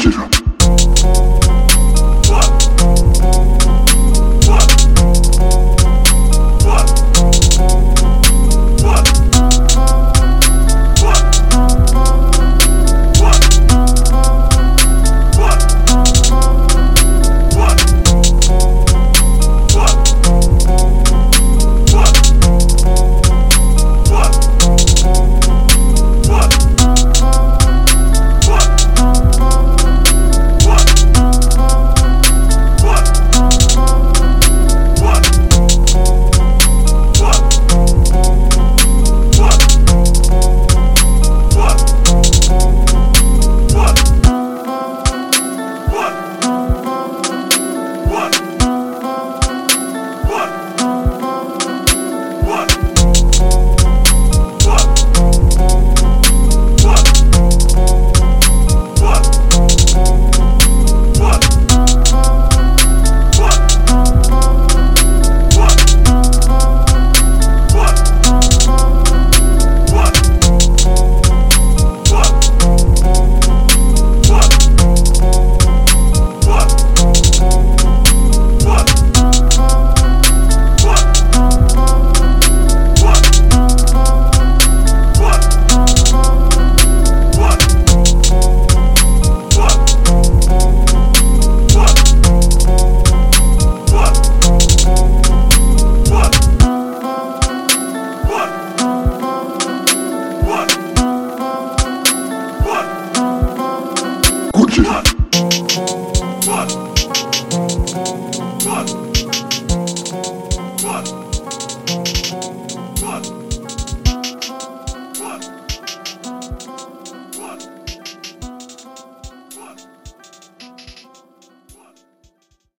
Gojira. Gojira.